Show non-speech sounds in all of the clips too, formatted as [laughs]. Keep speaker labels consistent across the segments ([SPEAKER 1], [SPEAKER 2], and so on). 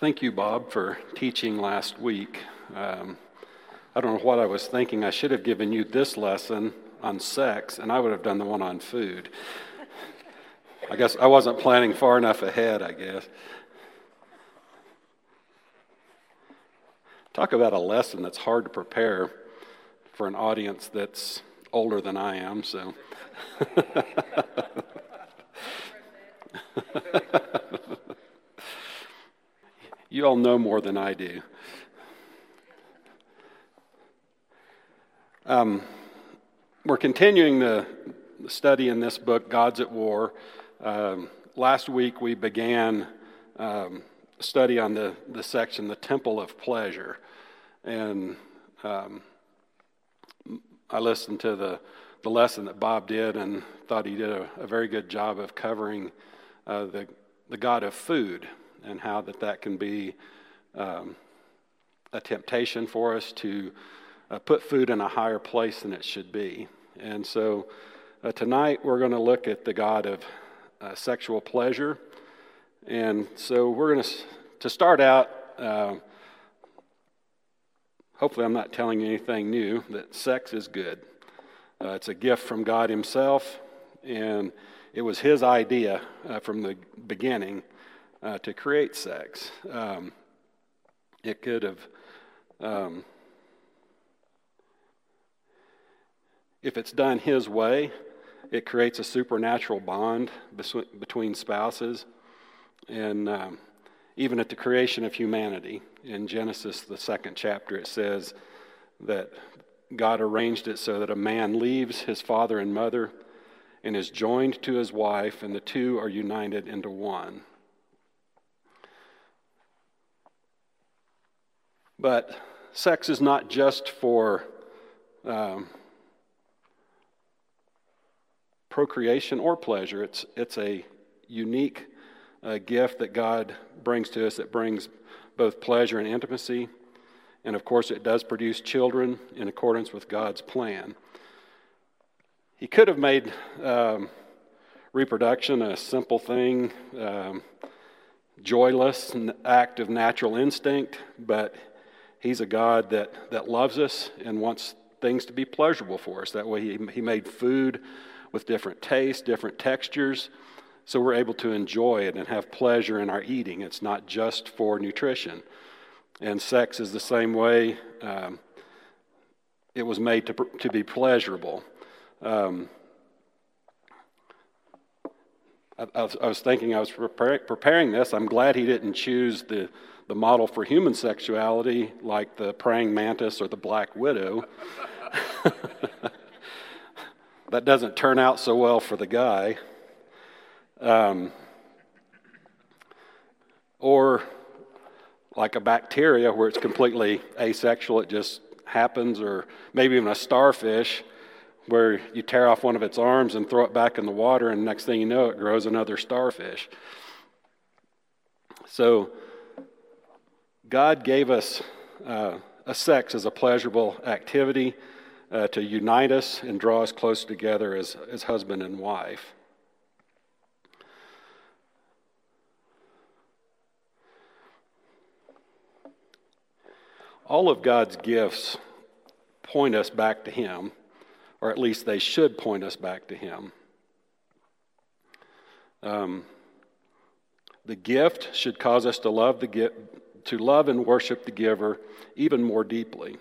[SPEAKER 1] Thank you, Bob, for teaching last week. Um, I don't know what I was thinking. I should have given you this lesson on sex, and I would have done the one on food. I guess I wasn't planning far enough ahead, I guess. Talk about a lesson that's hard to prepare for an audience that's older than I am, so. [laughs] you all know more than I do. Um, we're continuing the study in this book, Gods at War. Um, last week we began um, study on the, the section, The Temple of Pleasure. And um, I listened to the, the lesson that Bob did and thought he did a, a very good job of covering uh, the, the God of food and how that that can be um, a temptation for us to uh, put food in a higher place than it should be. And so uh, tonight we're going to look at the God of uh, sexual pleasure. And so we're going to, to start out, uh, hopefully, I'm not telling you anything new, that sex is good. Uh, it's a gift from God Himself, and it was His idea uh, from the beginning uh, to create sex. Um, it could have. Um, if it's done His way, it creates a supernatural bond between spouses. And um, even at the creation of humanity, in Genesis, the second chapter, it says that God arranged it so that a man leaves his father and mother and is joined to his wife, and the two are united into one. But sex is not just for um, procreation or pleasure. It's, it's a unique uh, gift that God brings to us that brings both pleasure and intimacy. And of course, it does produce children in accordance with God's plan. He could have made um, reproduction a simple thing, um, joyless, an act of natural instinct, but He's a God that, that loves us and wants things to be pleasurable for us. That way, He, he made food with different tastes, different textures, so we're able to enjoy it and have pleasure in our eating. It's not just for nutrition. And sex is the same way. Um, it was made to, to be pleasurable. Um, I, I, was, I, was, thinking I was prepare, preparing this. I'm glad he didn't choose the, the model for human sexuality like the praying mantis or the black widow. [laughs] that doesn't turn out so well for the guy. Um, or like a bacteria where it's completely asexual, it just happens, or maybe even a starfish where you tear off one of its arms and throw it back in the water, and next thing you know, it grows another starfish. So, God gave us uh, a sex as a pleasurable activity uh, to unite us and draw us close together as, as husband and wife. All of God's gifts point us back to Him, or at least they should point us back to Him. Um, the gift should cause us to love the to love and worship the giver even more deeply.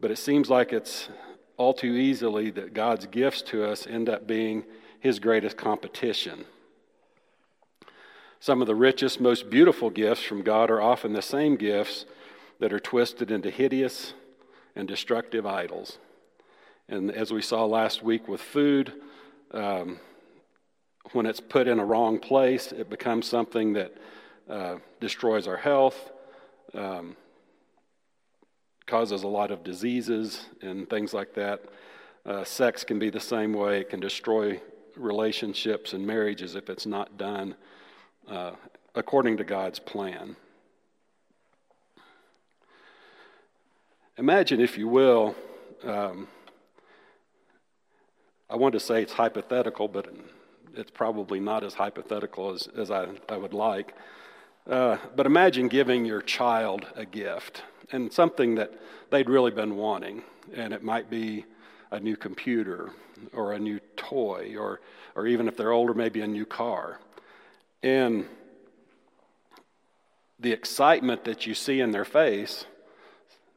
[SPEAKER 1] But it seems like it's all too easily that God's gifts to us end up being his greatest competition. Some of the richest, most beautiful gifts from God are often the same gifts that are twisted into hideous and destructive idols. And as we saw last week with food, um, when it's put in a wrong place, it becomes something that uh, destroys our health, um, causes a lot of diseases and things like that. Uh, sex can be the same way, it can destroy relationships and marriages if it's not done uh, according to God's plan. Imagine, if you will, um, I want to say it's hypothetical, but it's probably not as hypothetical as, as I, I would like. Uh, but imagine giving your child a gift and something that they'd really been wanting. And it might be a new computer or a new toy, or, or even if they're older, maybe a new car. And the excitement that you see in their face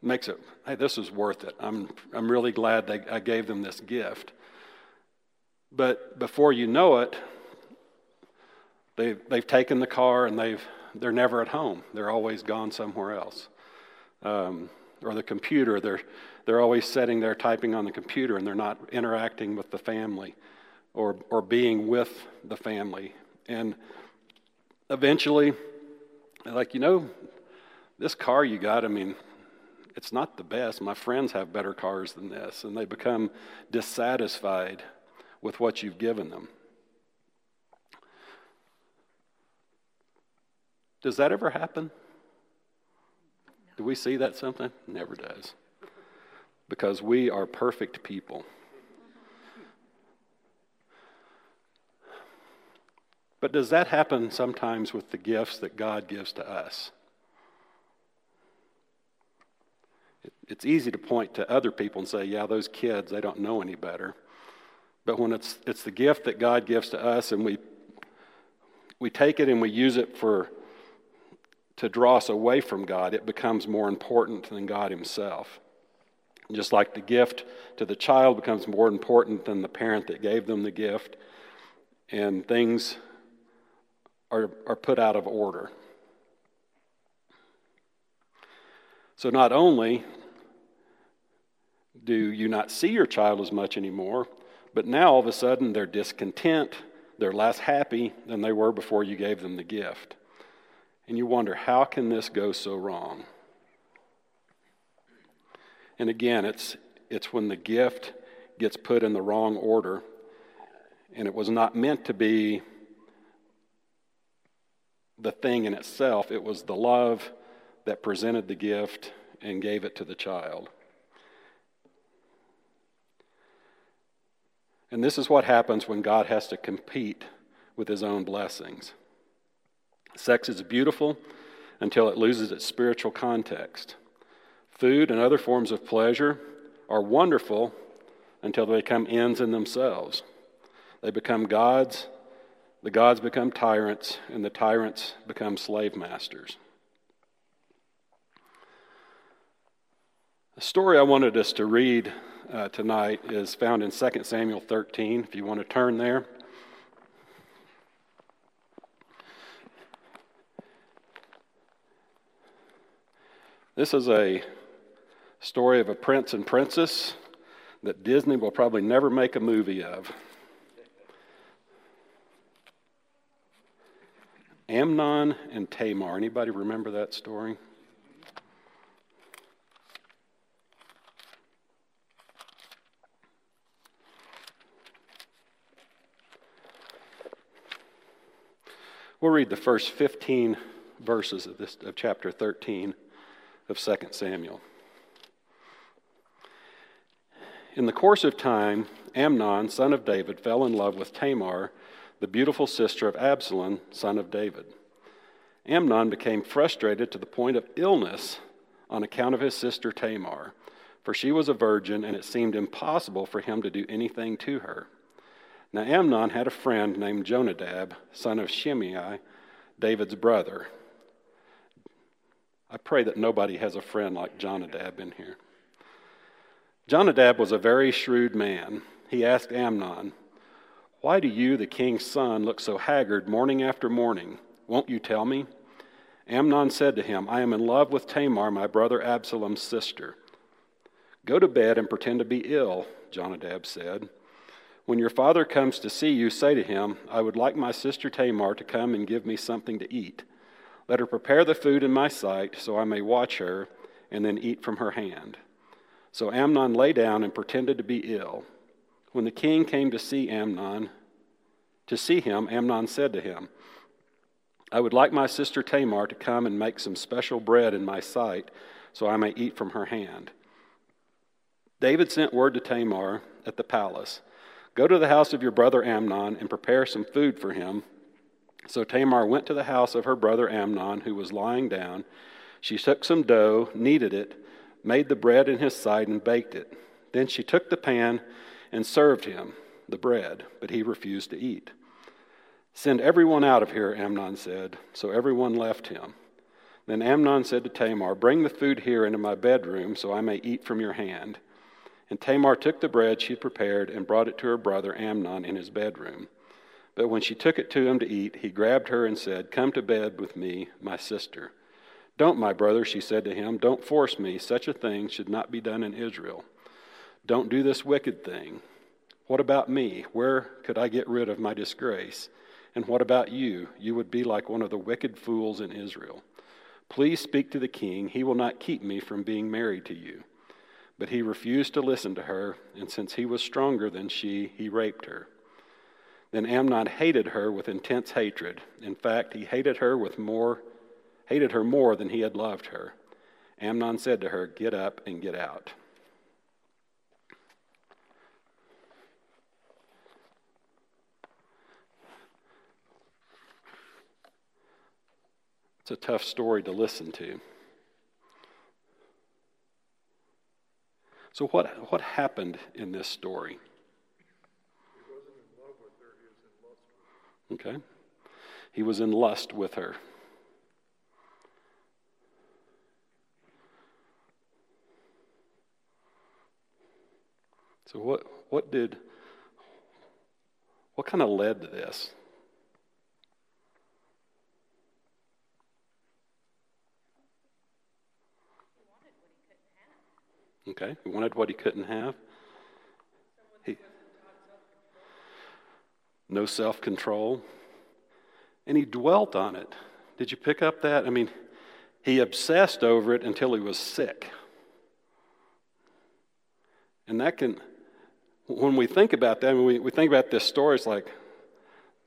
[SPEAKER 1] makes it, hey, this is worth it. I'm, I'm really glad they, I gave them this gift. But before you know it, they've, they've taken the car and they've, they're never at home. They're always gone somewhere else. Um, or the computer, they're, they're always sitting there typing on the computer and they're not interacting with the family or, or being with the family. And eventually, like, you know, this car you got, I mean, it's not the best. My friends have better cars than this. And they become dissatisfied with what you've given them. Does that ever happen? Do we see that something? Never does. Because we are perfect people. But does that happen sometimes with the gifts that God gives to us? It's easy to point to other people and say, yeah, those kids, they don't know any better. But when it's, it's the gift that God gives to us and we, we take it and we use it for to draw us away from God, it becomes more important than God Himself. Just like the gift to the child becomes more important than the parent that gave them the gift, and things are, are put out of order. So, not only do you not see your child as much anymore, but now all of a sudden they're discontent, they're less happy than they were before you gave them the gift and you wonder, how can this go so wrong? And again, it's, it's when the gift gets put in the wrong order, and it was not meant to be the thing in itself, it was the love that presented the gift and gave it to the child. And this is what happens when God has to compete with his own blessings. Sex is beautiful until it loses its spiritual context. Food and other forms of pleasure are wonderful until they become ends in themselves. They become gods, the gods become tyrants, and the tyrants become slave masters. The story I wanted us to read uh, tonight is found in 2 Samuel 13, if you want to turn there. This is a story of a prince and princess that Disney will probably never make a movie of. Amnon and Tamar. Anybody remember that story? We'll read the first 15 verses of this of chapter 13 of 2 Samuel. In the course of time, Amnon, son of David, fell in love with Tamar, the beautiful sister of Absalom, son of David. Amnon became frustrated to the point of illness on account of his sister Tamar, for she was a virgin and it seemed impossible for him to do anything to her. Now Amnon had a friend named Jonadab, son of Shimei, David's brother. I pray that nobody has a friend like Jonadab in here. Jonadab was a very shrewd man. He asked Amnon, Why do you, the king's son, look so haggard morning after morning? Won't you tell me? Amnon said to him, I am in love with Tamar, my brother Absalom's sister. Go to bed and pretend to be ill, Jonadab said. When your father comes to see you, say to him, I would like my sister Tamar to come and give me something to eat. Let her prepare the food in my sight, so I may watch her, and then eat from her hand. So Amnon lay down and pretended to be ill. When the king came to see Amnon, to see him, Amnon said to him, I would like my sister Tamar to come and make some special bread in my sight, so I may eat from her hand. David sent word to Tamar at the palace Go to the house of your brother Amnon and prepare some food for him So Tamar went to the house of her brother Amnon, who was lying down. She took some dough, kneaded it, made the bread in his side, and baked it. Then she took the pan and served him the bread, but he refused to eat. Send everyone out of here, Amnon said. So everyone left him. Then Amnon said to Tamar, Bring the food here into my bedroom so I may eat from your hand. And Tamar took the bread she prepared and brought it to her brother Amnon in his bedroom. But when she took it to him to eat, he grabbed her and said, Come to bed with me, my sister. Don't, my brother, she said to him, don't force me. Such a thing should not be done in Israel. Don't do this wicked thing. What about me? Where could I get rid of my disgrace? And what about you? You would be like one of the wicked fools in Israel. Please speak to the king. He will not keep me from being married to you. But he refused to listen to her, and since he was stronger than she, he raped her. Then Amnon hated her with intense hatred. In fact, he hated her with more hated her more than he had loved her. Amnon said to her, "Get up and get out." It's a tough story to listen to. So, what, what happened in this story? Okay. He was in lust with her. So what what did what kind of led to this? Okay, he wanted what he couldn't have. He, no self control. And he dwelt on it. Did you pick up that? I mean, he obsessed over it until he was sick. And that can, when we think about that, when we, we think about this story, it's like,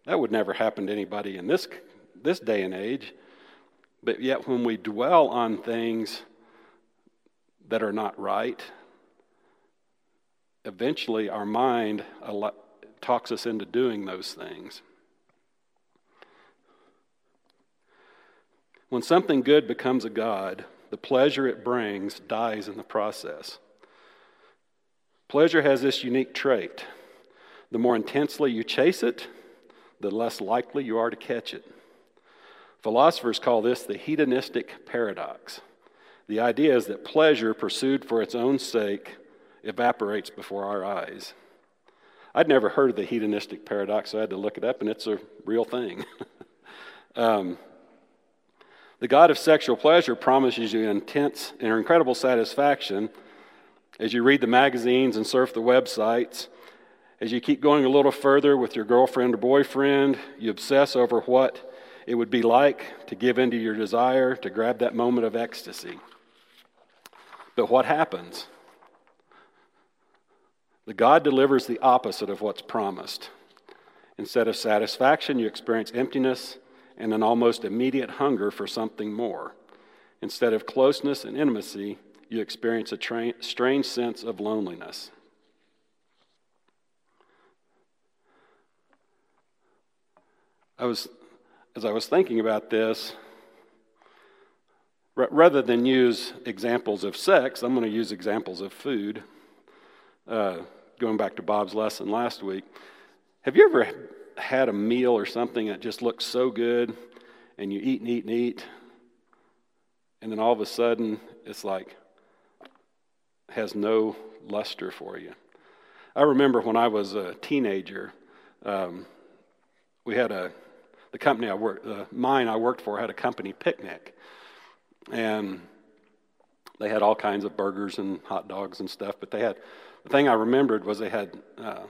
[SPEAKER 1] that would never happen to anybody in this, this day and age. But yet, when we dwell on things that are not right, eventually our mind talks us into doing those things. When something good becomes a God, the pleasure it brings dies in the process. Pleasure has this unique trait. The more intensely you chase it, the less likely you are to catch it. Philosophers call this the hedonistic paradox. The idea is that pleasure pursued for its own sake evaporates before our eyes. I'd never heard of the hedonistic paradox, so I had to look it up, and it's a real thing. [laughs] um, the God of sexual pleasure promises you intense and incredible satisfaction as you read the magazines and surf the websites, as you keep going a little further with your girlfriend or boyfriend, you obsess over what it would be like to give in to your desire, to grab that moment of ecstasy. But what happens? The God delivers the opposite of what's promised. Instead of satisfaction, you experience emptiness and an almost immediate hunger for something more. Instead of closeness and intimacy, you experience a tra- strange sense of loneliness. I was, as I was thinking about this, r- rather than use examples of sex, I'm going to use examples of food. Uh, going back to Bob's lesson last week, have you ever had a meal or something that just looks so good, and you eat and eat and eat, and then all of a sudden it's like, has no luster for you. I remember when I was a teenager, um, we had a the company I worked, the mine I worked for had a company picnic, and they had all kinds of burgers and hot dogs and stuff. But they had the thing I remembered was they had uh,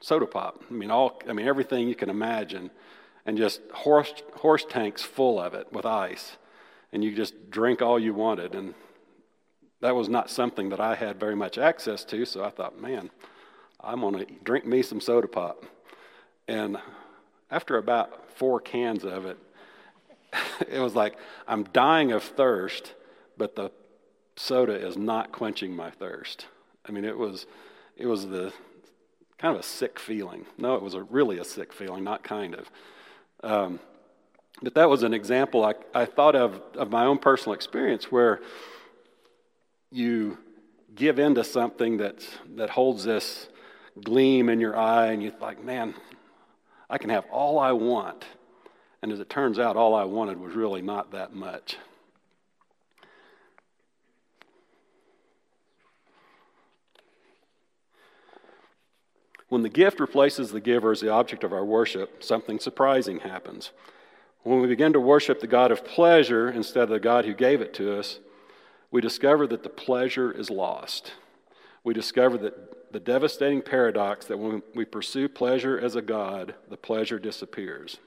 [SPEAKER 1] soda pop. I mean, all I mean everything you can imagine, and just horse horse tanks full of it with ice, and you just drink all you wanted. And that was not something that I had very much access to, so I thought, man, I'm to drink me some soda pop. And after about four cans of it, [laughs] it was like I'm dying of thirst, but the soda is not quenching my thirst. I mean, it was, it was the kind of a sick feeling. No, it was a really a sick feeling, not kind of. Um, But that was an example I, I thought of of my own personal experience where you give into something that's, that holds this gleam in your eye, and you're like, man, I can have all I want. And as it turns out, all I wanted was really not that much. When the gift replaces the giver as the object of our worship, something surprising happens. When we begin to worship the God of pleasure instead of the God who gave it to us, we discover that the pleasure is lost. We discover that the devastating paradox that when we pursue pleasure as a God, the pleasure disappears.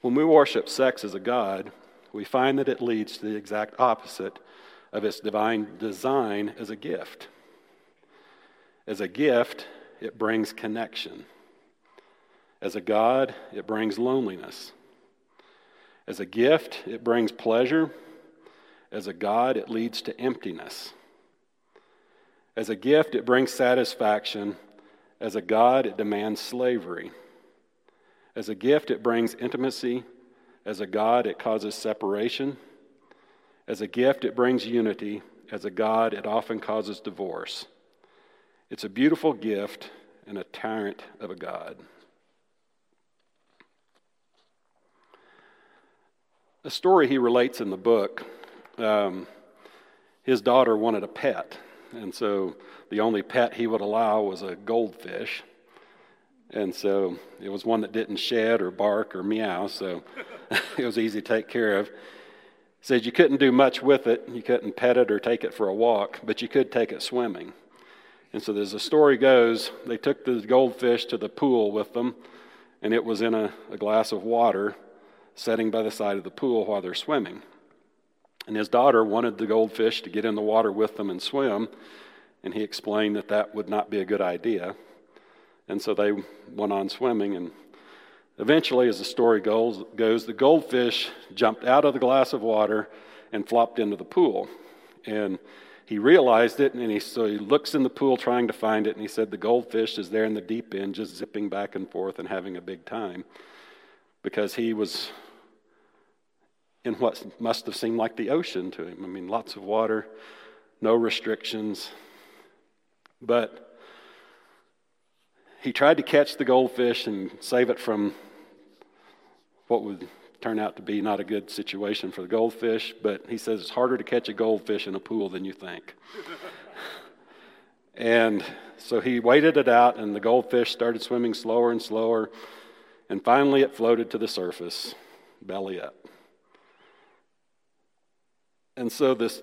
[SPEAKER 1] When we worship sex as a God, we find that it leads to the exact opposite of its divine design as a gift. As a gift, it brings connection. As a God, it brings loneliness. As a gift, it brings pleasure. As a God, it leads to emptiness. As a gift, it brings satisfaction. As a God, it demands slavery. As a gift, it brings intimacy. As a God, it causes separation. As a gift, it brings unity. As a God, it often causes divorce. It's a beautiful gift and a tyrant of a God. A story he relates in the book um, his daughter wanted a pet, and so the only pet he would allow was a goldfish. And so it was one that didn't shed or bark or meow, so [laughs] it was easy to take care of says you couldn't do much with it. You couldn't pet it or take it for a walk, but you could take it swimming. And so, as the story goes, they took the goldfish to the pool with them, and it was in a, a glass of water setting by the side of the pool while they're swimming. And his daughter wanted the goldfish to get in the water with them and swim, and he explained that that would not be a good idea. And so they went on swimming, and Eventually, as the story goes, the goldfish jumped out of the glass of water and flopped into the pool. And he realized it, and he, so he looks in the pool trying to find it, and he said the goldfish is there in the deep end, just zipping back and forth and having a big time because he was in what must have seemed like the ocean to him. I mean, lots of water, no restrictions. But he tried to catch the goldfish and save it from what would turn out to be not a good situation for the goldfish, but he says it's harder to catch a goldfish in a pool than you think. [laughs] and so he waited it out, and the goldfish started swimming slower and slower, and finally it floated to the surface, belly up. And so this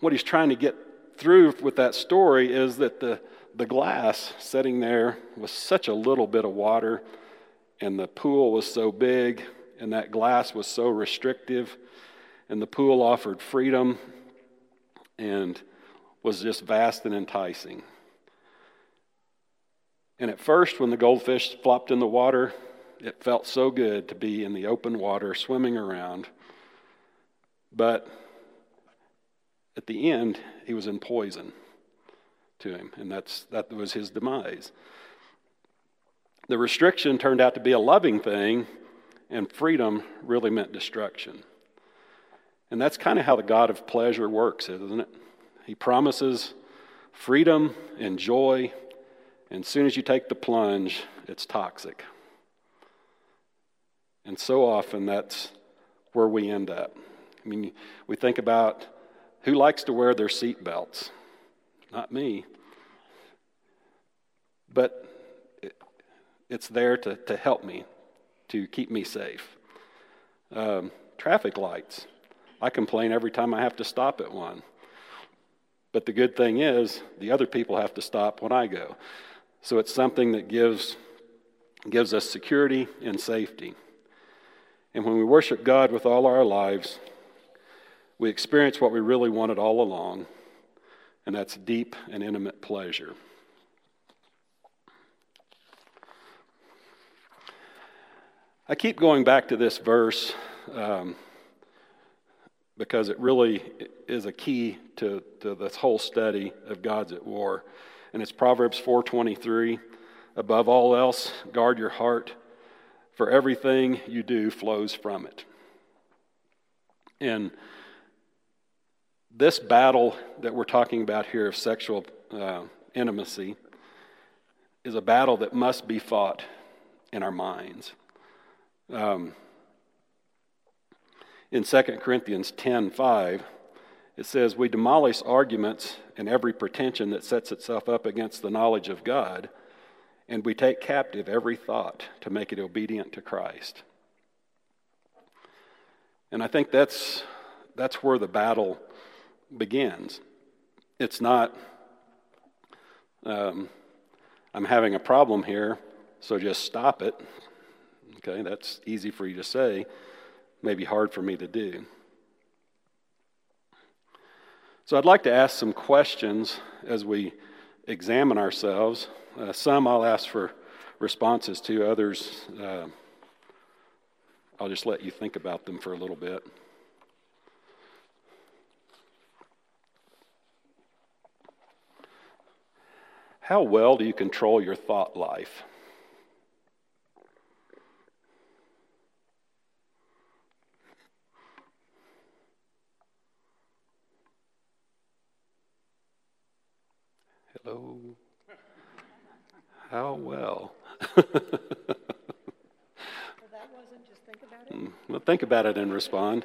[SPEAKER 1] what he's trying to get through with that story is that the, the glass sitting there was such a little bit of water and the pool was so big, and that glass was so restrictive, and the pool offered freedom and was just vast and enticing. And at first, when the goldfish flopped in the water, it felt so good to be in the open water swimming around. But at the end, he was in poison to him, and that's, that was his demise. The restriction turned out to be a loving thing, and freedom really meant destruction. And that's kind of how the God of pleasure works, isn't it? He promises freedom and joy, and as soon as you take the plunge, it's toxic. And so often that's where we end up. I mean, we think about who likes to wear their seatbelts? Not me. But it's there to, to help me, to keep me safe. Um, traffic lights. I complain every time I have to stop at one. But the good thing is, the other people have to stop when I go. So it's something that gives, gives us security and safety. And when we worship God with all our lives, we experience what we really wanted all along, and that's deep and intimate pleasure. I keep going back to this verse um, because it really is a key to, to this whole study of Gods at war. And it's Proverbs 4.23. Above all else, guard your heart, for everything you do flows from it. And this battle that we're talking about here of sexual uh, intimacy is a battle that must be fought in our minds. Um, in 2 Corinthians 10 5, it says, We demolish arguments and every pretension that sets itself up against the knowledge of God, and we take captive every thought to make it obedient to Christ. And I think that's, that's where the battle begins. It's not, um, I'm having a problem here, so just stop it. Okay, that's easy for you to say, maybe hard for me to do. So I'd like to ask some questions as we examine ourselves. Uh, some I'll ask for responses to, others uh, I'll just let you think about them for a little bit. How well do you control your thought life? Hello. How well? well, think mm, well, think about it and respond.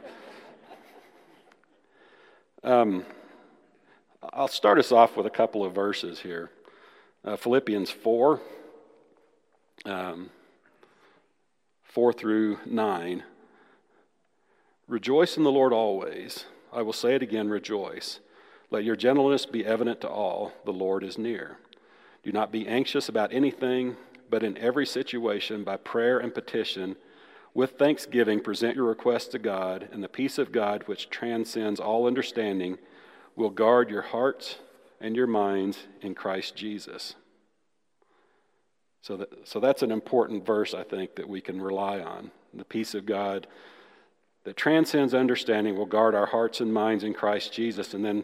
[SPEAKER 1] Um, I'll start us off with a couple of verses here. Uh, Philippians 4, um, 4 through 9. Rejoice in the Lord always. I will say it again, rejoice. Let your gentleness be evident to all. The Lord is near. Do not be anxious about anything, but in every situation, by prayer and petition, with thanksgiving, present your requests to God, and the peace of God, which transcends all understanding, will guard your hearts and your minds in Christ Jesus. So, that, so that's an important verse, I think, that we can rely on. The peace of God that transcends understanding will guard our hearts and minds in Christ Jesus. And then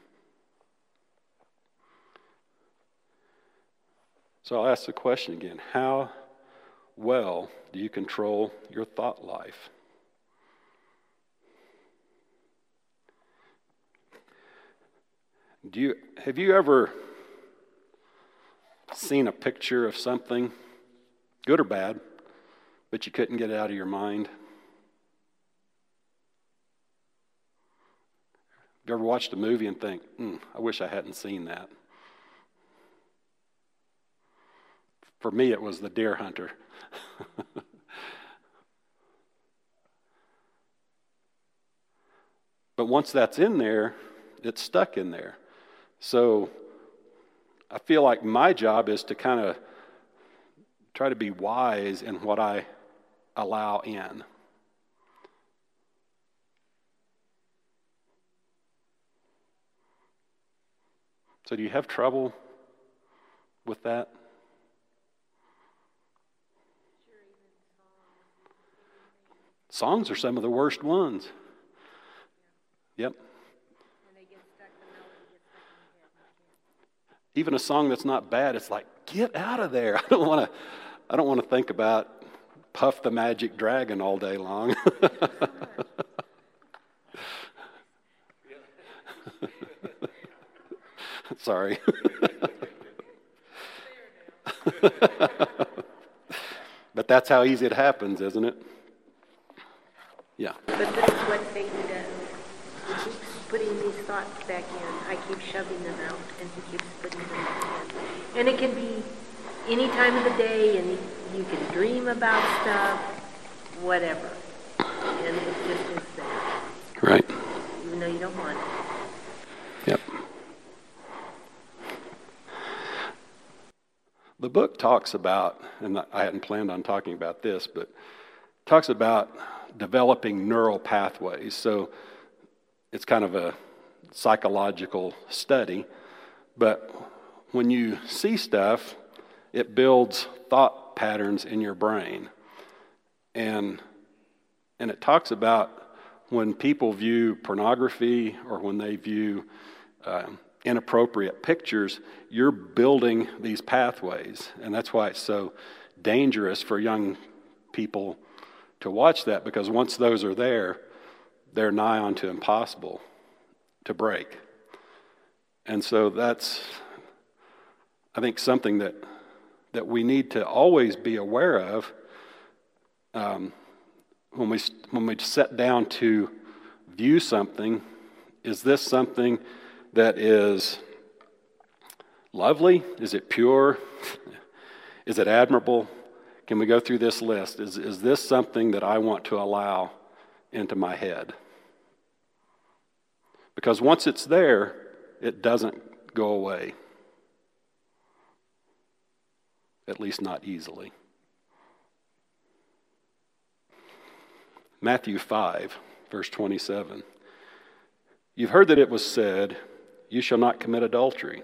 [SPEAKER 1] So I'll ask the question again How well do you control your thought life? Do you, have you ever seen a picture of something, good or bad, but you couldn't get it out of your mind? Have you ever watched a movie and think, mm, I wish I hadn't seen that? For me, it was the deer hunter. [laughs] but once that's in there, it's stuck in there. So I feel like my job is to kind of try to be wise in what I allow in. So, do you have trouble with that? Songs are some of the worst ones. Yep. Even a song that's not bad, it's like, get out of there. [laughs] I don't want to I don't want to think about Puff the Magic Dragon all day long. [laughs] Sorry. [laughs] but that's how easy it happens, isn't it? Yeah.
[SPEAKER 2] But this is what Satan does. He keeps putting these thoughts back in. I keep shoving them out, and he keeps putting them back in. And it can be any time of the day, and you can dream about stuff, whatever. And it just is there.
[SPEAKER 1] Right.
[SPEAKER 2] Even though you don't want it.
[SPEAKER 1] Yep. The, book talks about, and I hadn't planned on talking about this, but talks about developing neural pathways. So it's kind of a psychological study, but when you see stuff, it builds thought patterns in your brain. And, and it talks about when people view pornography or when they view um, inappropriate pictures, you're building these pathways. And that's why it's so dangerous for young people to watch that because once those are there, they're nigh onto impossible to break. And so that's, I think, something that, that we need to always be aware of um, when, we, when we sit down to view something. Is this something that is lovely? Is it pure? [laughs] is it admirable? Can we go through this list? Is, is this something that I want to allow into my head? Because once it's there, it doesn't go away. At least not easily. Matthew 5, verse 27. You've heard that it was said, You shall not commit adultery.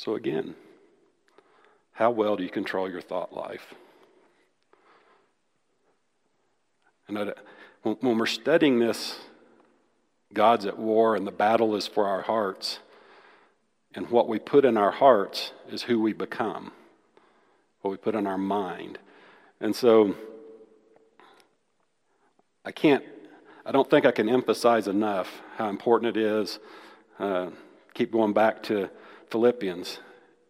[SPEAKER 1] So, again, how well do you control your thought life? And when we're studying this, Gods at war and the battle is for our hearts. And what we put in our hearts is who we become, what we put in our mind. And so I can't, I don't think I can emphasize enough how important it is. Uh, keep going back to Philippians.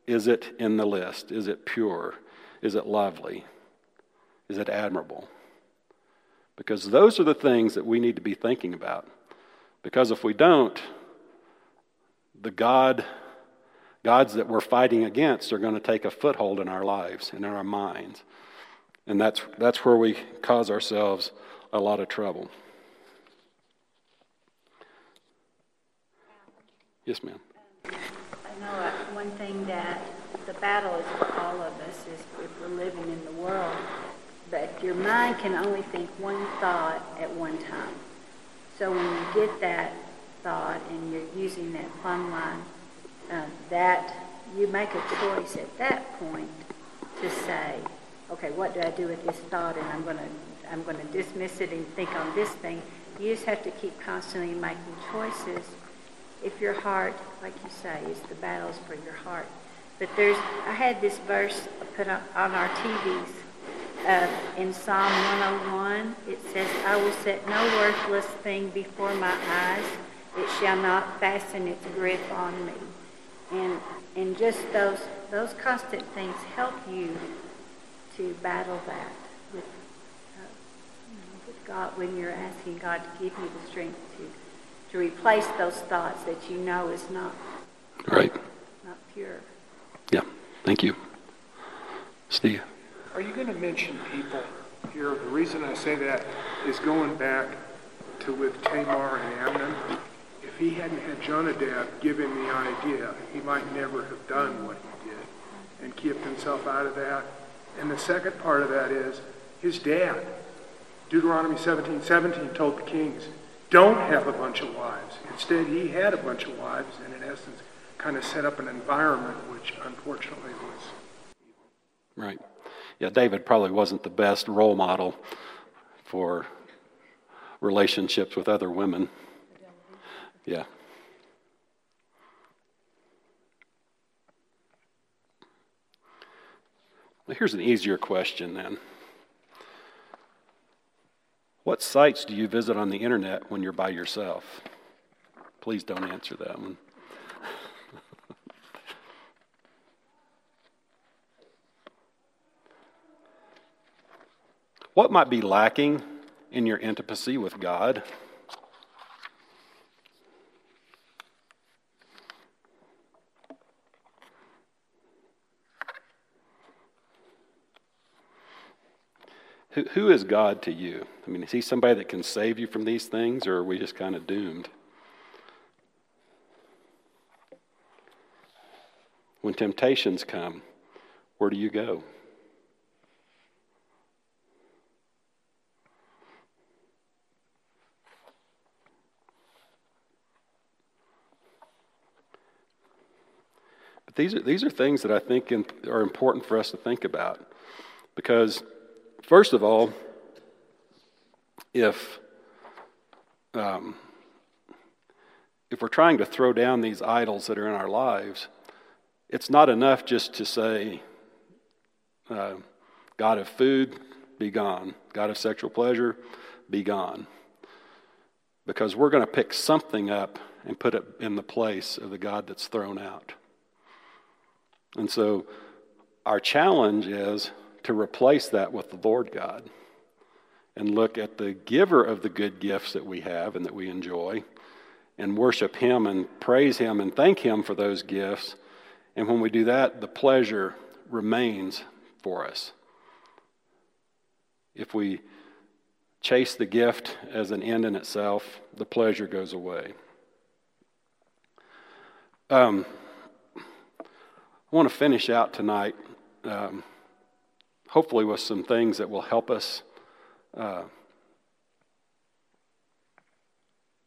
[SPEAKER 1] Is it in the list? Is it pure? Is it lovely? Is it admirable? Because those are the things that we need to be thinking about. Because if we don't, the God gods that we're fighting against are going to take a foothold in our lives and in our minds. And that's, that's where we cause ourselves a lot of trouble. Yes, ma'am.
[SPEAKER 3] One thing that the battle is for all of us is if we're living in the world, but your mind can only think one thought at one time. So when you get that thought and you're using that plumb line, uh, that you make a choice at that point to say, okay, what do I do with this thought? And I'm going to I'm going to dismiss it and think on this thing. You just have to keep constantly making choices. If your heart, like you say, is the battles for your heart. But there's, I had this verse put on, on our TVs uh, in Psalm 101. It says, I will set no worthless thing before my eyes. It shall not fasten its grip on me. And, and just those, those constant things help you to battle that with, uh, you know, with God when you're asking God to give you the strength to, to replace those thoughts that you know is not
[SPEAKER 1] right,
[SPEAKER 3] not pure.
[SPEAKER 1] Yeah, thank you, Steve.
[SPEAKER 4] Are you going to mention people here? The reason I say that is going back to with Tamar and Amnon. If he hadn't had Jonadab give him the idea, he might never have done what he did and kept himself out of that. And the second part of that is his dad. Deuteronomy 17, 17 told the kings, don't have a bunch of wives. Instead, he had a bunch of wives and in essence kind of set up an environment which unfortunately was
[SPEAKER 1] Right. Yeah, David probably wasn't the best role model for relationships with other women. Yeah. Here's an easier question then. What sites do you visit on the internet when you're by yourself? Please don't answer that one. [laughs] what might be lacking in your intimacy with God? Who, who is God to you? I mean, is he somebody that can save you from these things, or are we just kind of doomed? When temptations come, where do you go? But these are, these are things that I think are important for us to think about because First of all, if um, if we're trying to throw down these idols that are in our lives, it's not enough just to say, uh, God of food, be gone. God of sexual pleasure, be gone. Because we're going to pick something up and put it in the place of the God that's thrown out. And so our challenge is to replace that with the Lord God and look at the giver of the good gifts that we have and that we enjoy and worship Him and praise Him and thank Him for those gifts. And when we do that, the pleasure remains for us. If we chase the gift as an end in itself, the pleasure goes away. Um, I want to finish out tonight. Um, hopefully with some things that will help us uh,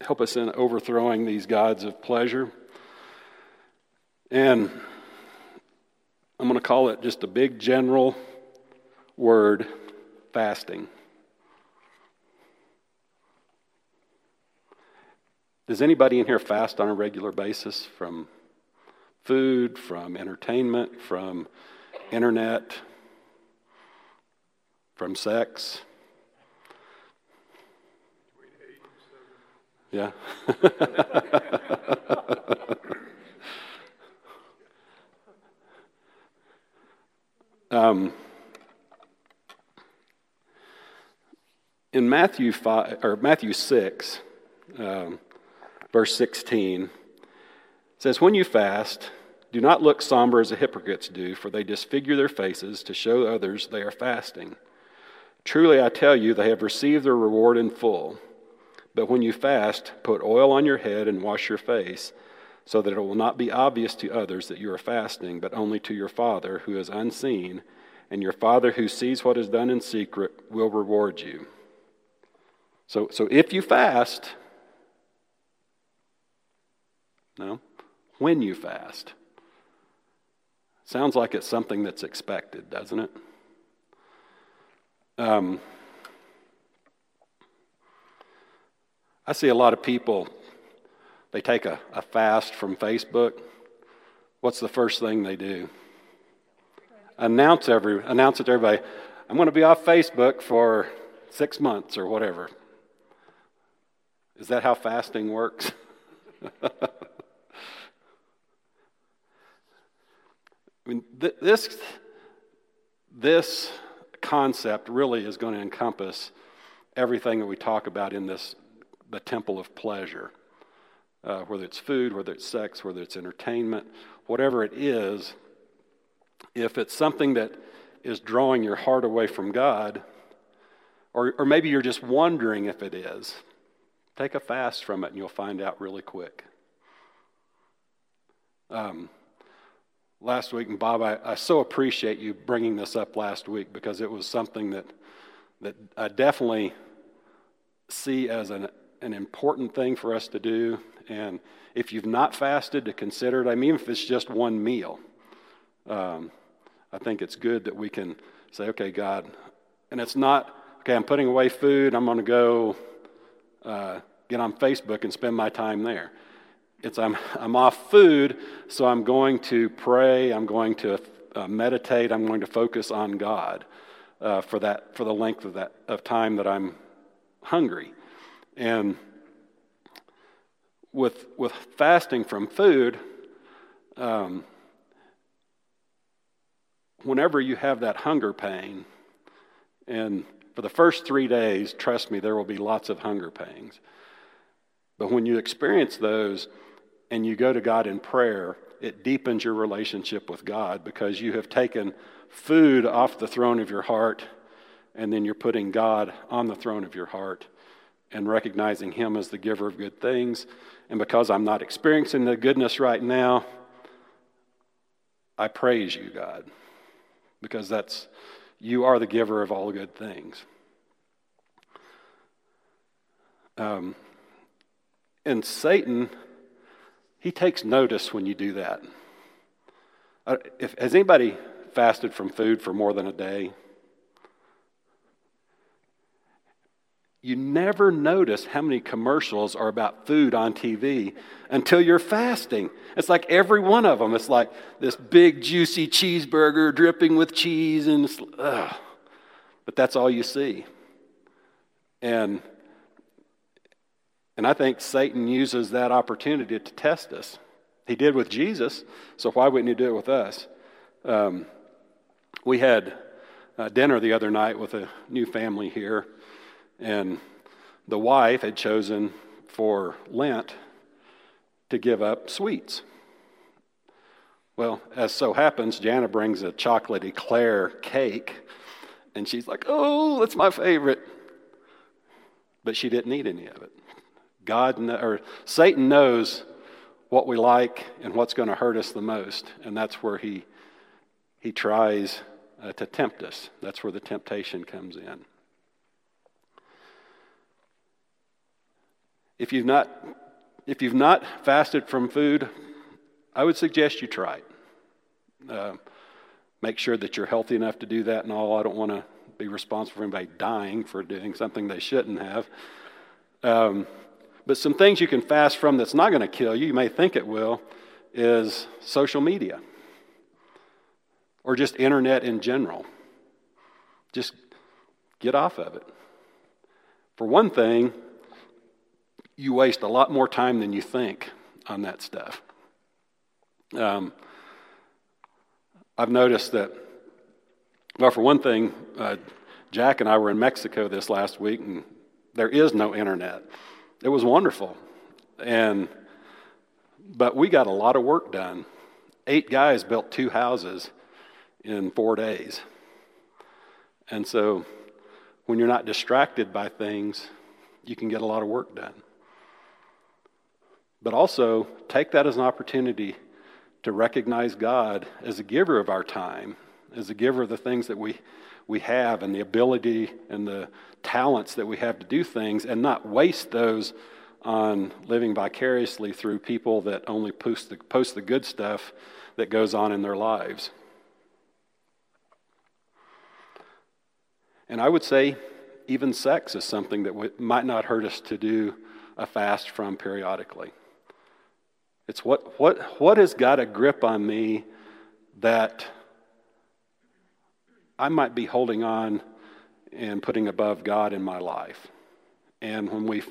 [SPEAKER 1] help us in overthrowing these gods of pleasure. And I'm going to call it just a big general word fasting. Does anybody in here fast on a regular basis from food, from entertainment, from internet? From sex. Yeah. [laughs] um, in Matthew five or Matthew six, um, verse sixteen, says, "When you fast." Do not look somber as the hypocrites do, for they disfigure their faces to show others they are fasting. Truly, I tell you, they have received their reward in full. But when you fast, put oil on your head and wash your face, so that it will not be obvious to others that you are fasting, but only to your Father who is unseen, and your Father who sees what is done in secret will reward you. So, so if you fast, no, when you fast, sounds like it's something that's expected, doesn't it? Um, I see a lot of people, they take a, a fast from Facebook. What's the first thing they do? Announce, every, announce it to everybody I'm going to be off Facebook for six months or whatever. Is that how fasting works? [laughs] I mean, th- this, this concept really is going to encompass everything that we talk about in this the temple of pleasure. Uh, whether it's food whether it's sex whether it's entertainment whatever it is if it's something that is drawing your heart away from god or, or maybe you're just wondering if it is take a fast from it and you'll find out really quick. Um, last week, and Bob, I, I so appreciate you bringing this up last week because it was something that that I definitely see as an an important thing for us to do. And if you've not fasted, to consider it. I mean, if it's just one meal, um, I think it's good that we can say, "Okay, God," and it's not okay. I'm putting away food. I'm going to go uh, get on Facebook and spend my time there. It's I'm, I'm off food, so I'm going to pray, I'm going to uh, meditate, I'm going to focus on God uh, for, that, for the length of, that, of time that I'm hungry. And with, with fasting from food, um, whenever you have that hunger pain and For the first three days, trust me, there will be lots of hunger pangs. But when you experience those and you go to God in prayer, it deepens your relationship with God because you have taken food off the throne of your heart and then you're putting God on the throne of your heart and recognizing Him as the giver of good things. And because I'm not experiencing the goodness right now, I praise you, God, because that's you are the giver of all good things. Um, and Satan, he takes notice when you do that. Uh, if, has anybody fasted from food for more than a day? You never notice how many commercials are about food on TV until you're fasting. It's like every one of them. It's like this big, juicy cheeseburger dripping with cheese, and ugh. but that's all you see. And and I think Satan uses that opportunity to test us. He did with Jesus, so why wouldn't he do it with us? Um, we had uh, dinner the other night with a new family here, and the wife had chosen for Lent to give up sweets. Well, as so happens, Jana brings a chocolate eclair cake, and she's like, "Oh, that's my favorite," but she didn't eat any of it. God or Satan knows what we like and what's going to hurt us the most, and that's where he he tries uh, to tempt us. That's where the temptation comes in. If you've not if you've not fasted from food, I would suggest you try it. Uh, make sure that you're healthy enough to do that and all. I don't want to be responsible for anybody dying for doing something they shouldn't have. Um, but some things you can fast from that's not going to kill you, you may think it will, is social media or just internet in general. Just get off of it. For one thing, you waste a lot more time than you think on that stuff. Um, I've noticed that, well, for one thing, uh, Jack and I were in Mexico this last week, and there is no internet. It was wonderful. And but we got a lot of work done. Eight guys built two houses in 4 days. And so when you're not distracted by things, you can get a lot of work done. But also take that as an opportunity to recognize God as a giver of our time, as a giver of the things that we, we have and the ability and the talents that we have to do things and not waste those on living vicariously through people that only post the, post the good stuff that goes on in their lives. And I would say even sex is something that might not hurt us to do a fast from periodically. It's what, what, what has got a grip on me that I might be holding on and putting above God in my life. And when we,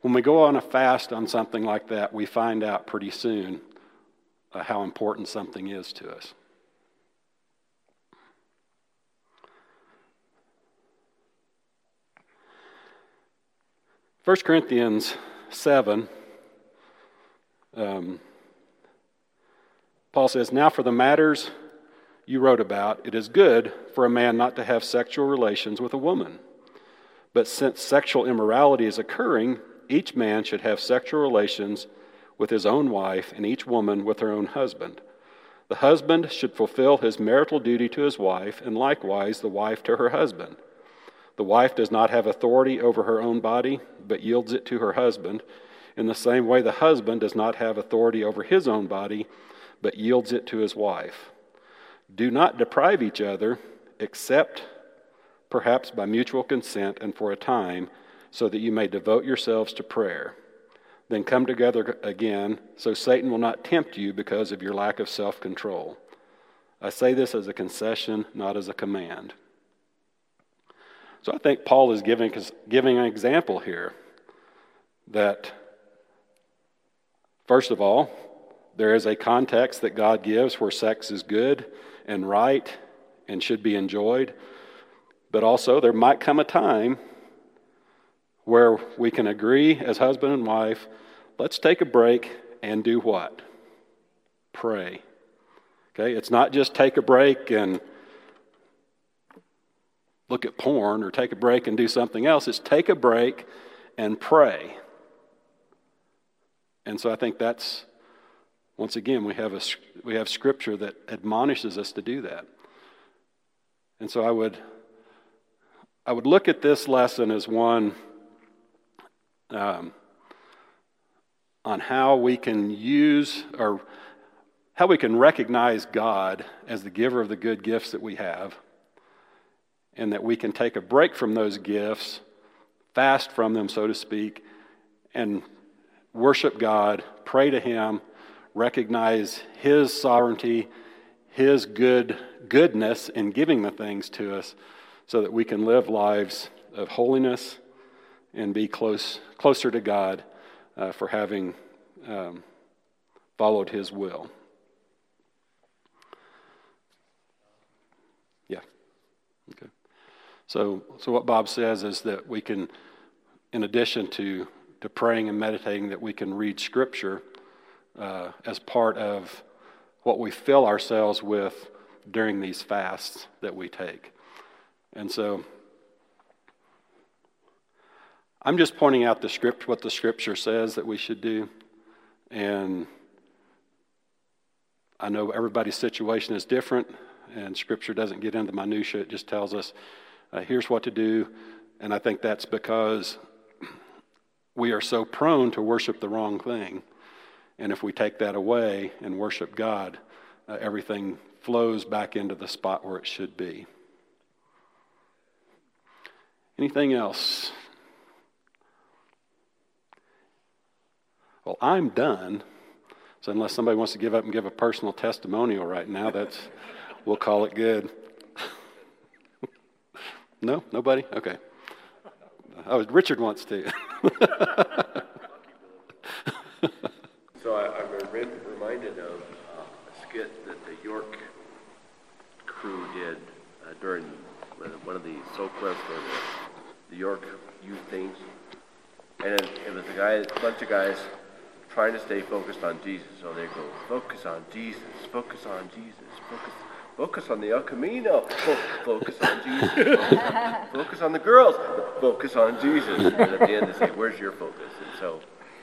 [SPEAKER 1] when we go on a fast on something like that, we find out pretty soon uh, how important something is to us. First Corinthians 7, um, Paul says, Now for the matters you wrote about, it is good for a man not to have sexual relations with a woman. But since sexual immorality is occurring, each man should have sexual relations with his own wife, and each woman with her own husband. The husband should fulfill his marital duty to his wife, and likewise the wife to her husband. The wife does not have authority over her own body, but yields it to her husband. In the same way, the husband does not have authority over his own body, but yields it to his wife. Do not deprive each other, except perhaps by mutual consent and for a time, so that you may devote yourselves to prayer. Then come together again, so Satan will not tempt you because of your lack of self control. I say this as a concession, not as a command. So I think Paul is giving, giving an example here that, first of all, there is a context that God gives where sex is good and right and should be enjoyed. But also, there might come a time where we can agree as husband and wife let's take a break and do what? Pray. Okay, it's not just take a break and look at porn or take a break and do something else. It's take a break and pray. And so I think that's, once again, we have, a, we have scripture that admonishes us to do that. And so I would, I would look at this lesson as one um, on how we can use or how we can recognize God as the giver of the good gifts that we have, and that we can take a break from those gifts, fast from them, so to speak, and worship God, pray to Him, recognize His sovereignty, His good goodness in giving the things to us, so that we can live lives of holiness and be close, closer to God uh, for having um, followed His will. Yeah. Okay. So, so what Bob says is that we can, in addition to to praying and meditating, that we can read Scripture uh, as part of what we fill ourselves with during these fasts that we take. And so, I'm just pointing out the script, what the scripture says that we should do. And I know everybody's situation is different, and scripture doesn't get into minutia. It just tells us, uh, here's what to do. And I think that's because we are so prone to worship the wrong thing. And if we take that away and worship God, uh, everything flows back into the spot where it should be. Anything else? Well, I'm done. So unless somebody wants to give up and give a personal testimonial right now, that's [laughs] we'll call it good. [laughs] no, nobody. Okay. Oh, Richard wants to. [laughs]
[SPEAKER 5] so I, am re- reminded of uh, a skit that the York crew did uh, during one of the SOCWEF or the, the York youth things. And it, it was a guy, a bunch of guys trying to stay focused on Jesus. So they go, focus on Jesus, focus on Jesus, focus, focus on the El Camino, focus on Jesus, focus on the girls, focus on Jesus. And at the end they say, where's your focus? And so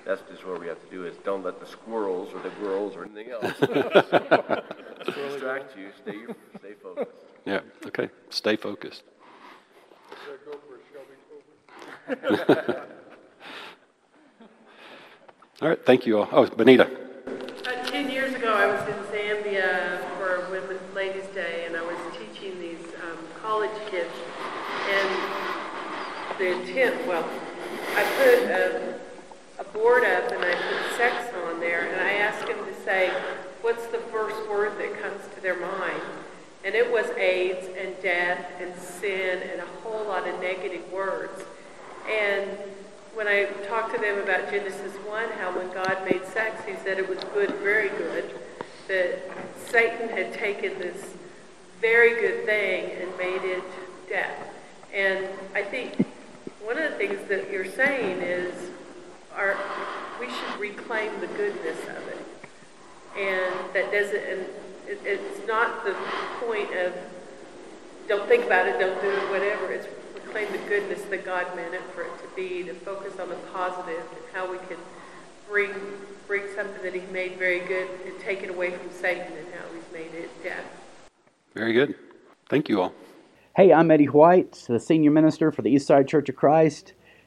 [SPEAKER 5] that's just what we have to do is don't let the squirrels or the girls or anything else [laughs] distract you. Stay, stay focused.
[SPEAKER 1] Yeah, okay. Stay focused. [laughs] All right, thank you all. Oh, Benita.
[SPEAKER 6] Uh, ten years ago, I was in Zambia for Women's Ladies' Day, and I was teaching these um, college kids. And the intent, well, I put a, a board up and I put sex on there, and I asked them to say, what's the first word that comes to their mind? And it was AIDS and death and sin and a whole lot of negative words. And when I talked to them about Genesis 1, how when God made sex, he said it was good, very good, that Satan had taken this very good thing and made it death. And I think one of the things that you're saying is our, we should reclaim the goodness of it. And that doesn't, and it, it's not the point of don't think about it, don't do it, whatever. It's reclaim the goodness that God meant it for it to be, to focus on the positive and how we can bring bring something that He made very good and take it away from Satan and how He's made it death.
[SPEAKER 1] Very good. Thank you all.
[SPEAKER 7] Hey, I'm Eddie White, the senior minister for the Eastside Church of Christ.